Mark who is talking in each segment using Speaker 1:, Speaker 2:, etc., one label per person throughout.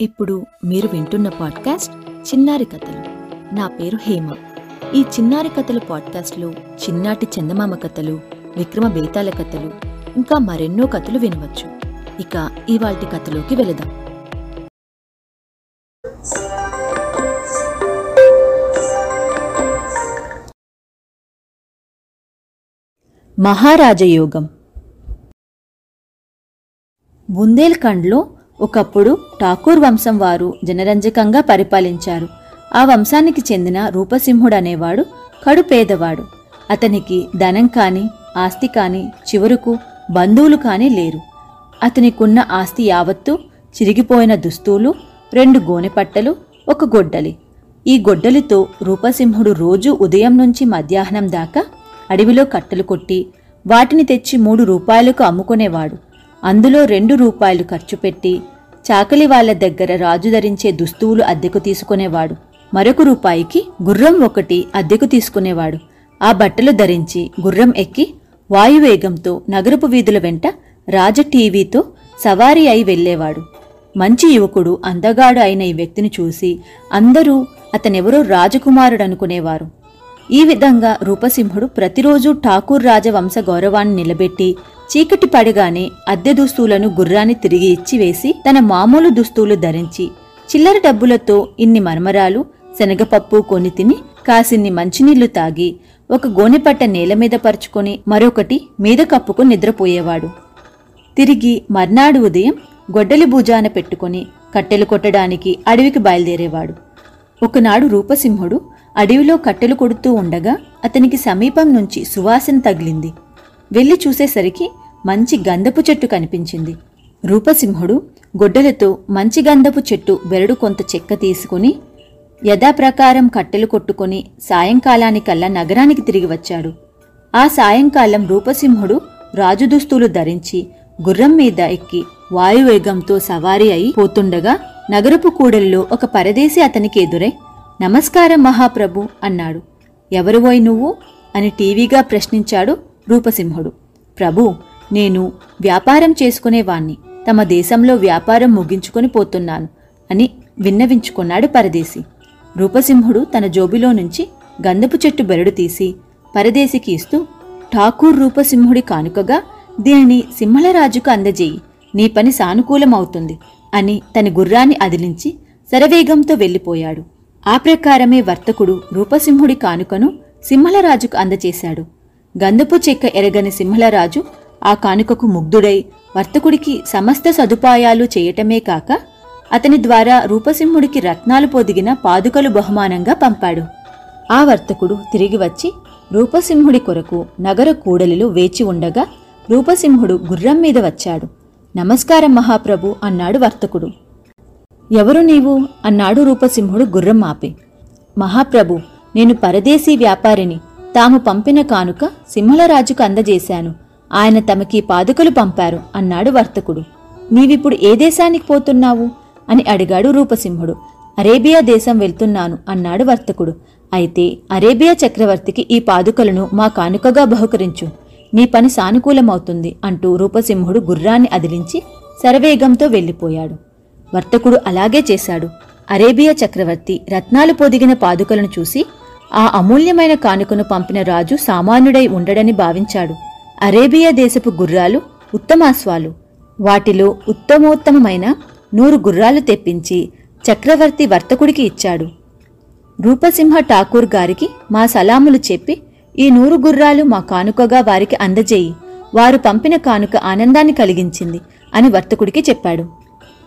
Speaker 1: ఇప్పుడు మీరు వింటున్న పాడ్కాస్ట్ చిన్నారి కథలు. నా పేరు హేమ. ఈ చిన్నారి కథలు పాడ్కాస్ట్లో చిన్నాటి చందమామ కథలు విక్రమ బేతాల కథలు ఇంకా మరెన్నో కథలు వినవచ్చు. ఇక ఇవాల్టి కథలోకి వెళదాం. మహారాజయోగం. బుందేల్ఖండ్లో ఒకప్పుడు ఠాకూర్ వంశం వారు జనరంజకంగా పరిపాలించారు. ఆ వంశానికి చెందిన రూపసింహుడు అనేవాడు కడు పేదవాడు. అతనికి ధనం కాని ఆస్తి కాని చివరకు బంధువులు కాని లేరు. అతనికున్న ఆస్తి యావత్తు చిరిగిపోయిన దుస్తులు రెండు గోనెపట్టలు ఒక గొడ్డలి. ఈ గొడ్డలితో రూపసింహుడు రోజు ఉదయం నుంచి మధ్యాహ్నం దాకా అడవిలో కట్టలు కొట్టి వాటిని తెచ్చి మూడు రూపాయలకు అమ్ముకునేవాడు. అందులో రెండు రూపాయలు ఖర్చు పెట్టి చాకలి వాళ్ళ దగ్గర రాజు ధరించే దుస్తువులు అద్దెకు తీసుకునేవాడు. మరొక రూపాయికి గుర్రం ఒకటి అద్దెకు తీసుకునేవాడు. ఆ బట్టలు ధరించి గుర్రం ఎక్కి వాయువేగంతో నగరపు వీధుల వెంట రాజ టీవీతో సవారీ అయి వెళ్ళేవాడు. మంచి యువకుడు అందగాడు అయిన ఈ వ్యక్తిని చూసి అందరూ అతనెవరో రాజకుమారుడనుకునేవారు. ఈ విధంగా రూపసింహుడు ప్రతిరోజు ఠాకూర్ రాజవంశ గౌరవాన్ని నిలబెట్టి చీకటి పడగానే అద్దె దుస్తులను గుర్రాన్ని తిరిగి ఇచ్చి వేసి తన మామూలు దుస్తులు ధరించి చిల్లర డబ్బులతో ఇన్ని మరమరాలు శనగపప్పు కొని తిని కాసిన్ని మంచినీళ్ళు తాగి ఒక గోనెపట్ట నేల మీద పరుచుకొని మరొకటి మీద కప్పుకు నిద్రపోయేవాడు. తిరిగి మర్నాడు ఉదయం గొడ్డలి భుజాన పెట్టుకొని కట్టెలు కొట్టడానికి అడవికి బయలుదేరేవాడు. ఒకనాడు రూపసింహుడు అడవిలో కట్టెలు కొడుతూ ఉండగా అతనికి సమీపం నుంచి సువాసన తగిలింది. వెళ్ళి చూసేసరికి మంచి గంధపు చెట్టు కనిపించింది. రూపసింహుడు గొడ్డలతో మంచి గంధపు చెట్టు బెరడు కొంత చెక్క తీసుకుని యథాప్రకారం కట్టెలు కొట్టుకుని సాయంకాలానికల్లా నగరానికి తిరిగి వచ్చాడు. ఆ సాయంకాలం రూపసింహుడు రాజు దుస్తులు ధరించి గుర్రం మీద ఎక్కి వాయువేగంతో సవారీ అయి పోతుండగా నగరపు కూడల్లో ఒక పరదేశి అతనికి ఎదురై నమస్కారం మహాప్రభు అన్నాడు. ఎవరువోయ్ నువ్వు? అని టీవీగా ప్రశ్నించాడు రూపసింహుడు. ప్రభు నేను వ్యాపారం చేసుకునేవాణ్ణి. తమ దేశంలో వ్యాపారం ముగించుకొని పోతున్నాను అని విన్నవించుకున్నాడు పరదేశి. రూపసింహుడు తన జోబిలో నుంచి గంధపు చెట్టు బెరడు తీసి పరదేశికి ఇస్తూ ఠాకూర్ రూపసింహుడి కానుకగా దీనిని సింహళరాజుకు అందజేయి నీ పని సానుకూలమవుతుంది అని తన గుర్రాన్ని అదిలించి శరవేగంతో వెళ్ళిపోయాడు. ఆ ప్రకారమే వర్తకుడు రూపసింహుడి కానుకను సింహలరాజుకు అందచేశాడు. గంధపు చెక్క ఎరగని సింహలరాజు ఆ కానుకకు ముగ్ధుడై వర్తకుడికి సమస్త సదుపాయాలు చేయటమే కాక అతని ద్వారా రూపసింహుడికి రత్నాలు పొదిగిన పాదుకలు బహుమానంగా పంపాడు. ఆ వర్తకుడు తిరిగి వచ్చి రూపసింహుడి కొరకు నగర కూడలిలో వేచి ఉండగా రూపసింహుడు గుర్రం మీద వచ్చాడు. నమస్కారం మహాప్రభు అన్నాడు వర్తకుడు. ఎవరు నీవు? అన్నాడు రూపసింహుడు గుర్రం ఆపి. మహాప్రభు నేను పరదేశీ వ్యాపారిని. తాము పంపిన కానుక సింహళరాజుకు అందజేశాను. ఆయన తమకి పాదుకలు పంపారు అన్నాడు వర్తకుడు. నీవిప్పుడు ఏ దేశానికి పోతున్నావు? అని అడిగాడు రూపసింహుడు. అరేబియా దేశం వెళ్తున్నాను అన్నాడు వర్తకుడు. అయితే అరేబియా చక్రవర్తికి ఈ పాదుకలను మా కానుకగా బహుకరించు. నీ పని సానుకూలమవుతుంది అంటూ రూపసింహుడు గుర్రాన్ని అదిలించి శరవేగంతో వెళ్ళిపోయాడు. వర్తకుడు అలాగే చేశాడు. అరేబియా చక్రవర్తి రత్నాలు పొదిగిన పాదుకలను చూసి ఆ అమూల్యమైన కానుకను పంపిన రాజు సామాన్యుడై ఉండడని భావించాడు. అరేబియా దేశపు గుర్రాలు ఉత్తమాస్వాలు వాటిలో ఉత్తమోత్తమమైన నూరు గుర్రాలు తెప్పించి చక్రవర్తి వర్తకుడికి ఇచ్చాడు. రూపసింహ ఠాకూర్ గారికి మా సలాములు చెప్పి ఈ నూరు గుర్రాలు మా కానుకగా వారికి అందజేయి. వారు పంపిన కానుక ఆనందాన్ని కలిగించింది అని వర్తకుడికి చెప్పాడు.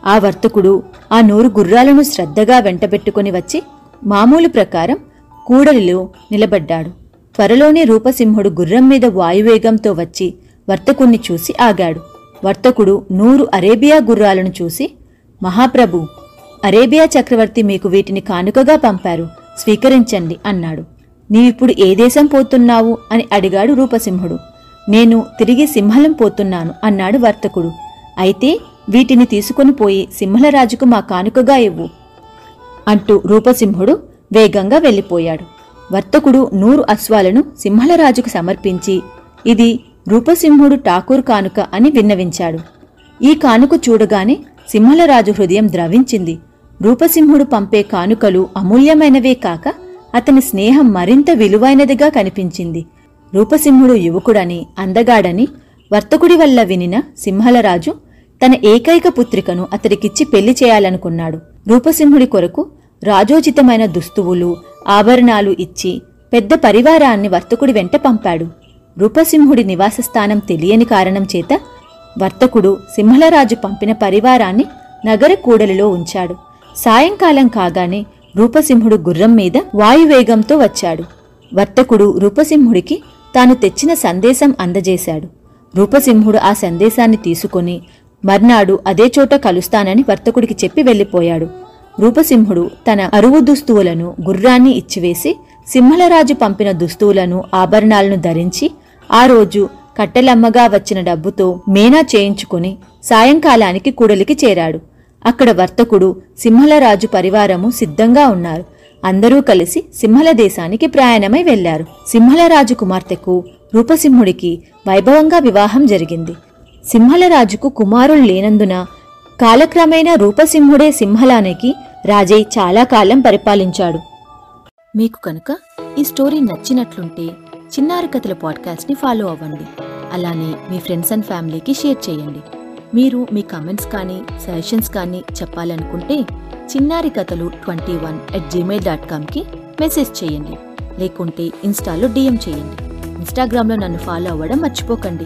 Speaker 1: ఆ వర్తకుడు ఆ నూరు గుర్రాలను శ్రద్ధగా వెంటబెట్టుకుని వచ్చి మామూలు ప్రకారం కూడలిలో నిలబడ్డాడు. త్వరలోనే రూపసింహుడు గుర్రం మీద వాయువేగంతో వచ్చి వర్తకుణ్ణి చూసి ఆగాడు. వర్తకుడు నూరు అరేబియా గుర్రాలను చూసి మహాప్రభు అరేబియా చక్రవర్తి మీకు వీటిని కానుకగా పంపారు స్వీకరించండి అన్నాడు. నీవిప్పుడు ఏ దేశం పోతున్నావు? అని అడిగాడు రూపసింహుడు. నేను తిరిగి సింహలం పోతున్నాను అన్నాడు వర్తకుడు. అయితే వీటిని తీసుకొని పోయి సింహలరాజుకు మా కానుకగా ఇవ్వు అంటూ రూపసింహుడు వేగంగా వెళ్ళిపోయాడు. వర్తకుడు నూరు అశ్వాలను సింహలరాజుకు సమర్పించి ఇది రూపసింహుడు ఠాకూర్ కానుక అని విన్నవించాడు. ఈ కానుక చూడగానే సింహలరాజు హృదయం ద్రవించింది. రూపసింహుడు పంపే కానుకలు అమూల్యమైనవే కాక అతని స్నేహం మరింత విలువైనదిగా కనిపించింది. రూపసింహుడు యువకుడని అందగాడని వర్తకుడి వల్ల వినిన సింహలరాజు తన ఏకైక పుత్రికను అతడికిచ్చి పెళ్ళి చేయాలనుకున్నాడు. రూపసింహుడి కొరకు రాజోచితమైన దుస్తువులు ఆభరణాలు ఇచ్చి పెద్ద పరివారాన్ని వర్తకుడి వెంట పంపాడు. రూపసింహుడి నివాసస్థానం తెలియని కారణం చేత వర్తకుడు సింహలరాజు పంపిన పరివారాన్ని నగర కూడలిలో ఉంచాడు. సాయంకాలం కాగానే రూపసింహుడు గుర్రం మీద వాయువేగంతో వచ్చాడు. వర్తకుడు రూపసింహుడికి తాను తెచ్చిన సందేశం అందజేశాడు. రూపసింహుడు ఆ సందేశాన్ని తీసుకుని మర్నాడు అదే చోట కలుస్తానని వర్తకుడికి చెప్పి వెళ్ళిపోయాడు. రూపసింహుడు తన అరువు దుస్తువులను గుర్రాన్ని ఇచ్చివేసి సింహలరాజు పంపిన దుస్తువులను ఆభరణాలను ధరించి ఆ రోజు కట్టెలమ్మగా వచ్చిన డబ్బుతో మేనా చేయించుకుని సాయంకాలానికి కూడలికి చేరాడు. అక్కడ వర్తకుడు సింహలరాజు పరివారము సిద్ధంగా ఉన్నారు. అందరూ కలిసి సింహల దేశానికి ప్రయాణమై వెళ్ళారు సింహలరాజు కుమార్తెకు రూపసింహుడికి వైభవంగా వివాహం జరిగింది. సింహలరాజుకు కుమారులు లేనందున కాలక్రమేణా రూపసింహుడే సింహలానికి రాజై చాలా కాలం పరిపాలించాడు. మీకు కనుక ఈ స్టోరీ నచ్చినట్లుంటే చిన్నారి కథల పాడ్కాస్ట్ని ఫాలో అవ్వండి. అలానే మీ ఫ్రెండ్స్ అండ్ ఫ్యామిలీకి షేర్ చేయండి. మీరు మీ కామెంట్స్ కానీ సజెషన్స్ కానీ చెప్పాలనుకుంటే చిన్నారి కథలు twenty one at Gmail dot కామ్కి message చేయండి. లేకుంటే ఇన్స్టాలో డిఎం చేయండి. ఇన్స్టాగ్రామ్లో నన్ను ఫాలో అవ్వడం మర్చిపోకండి.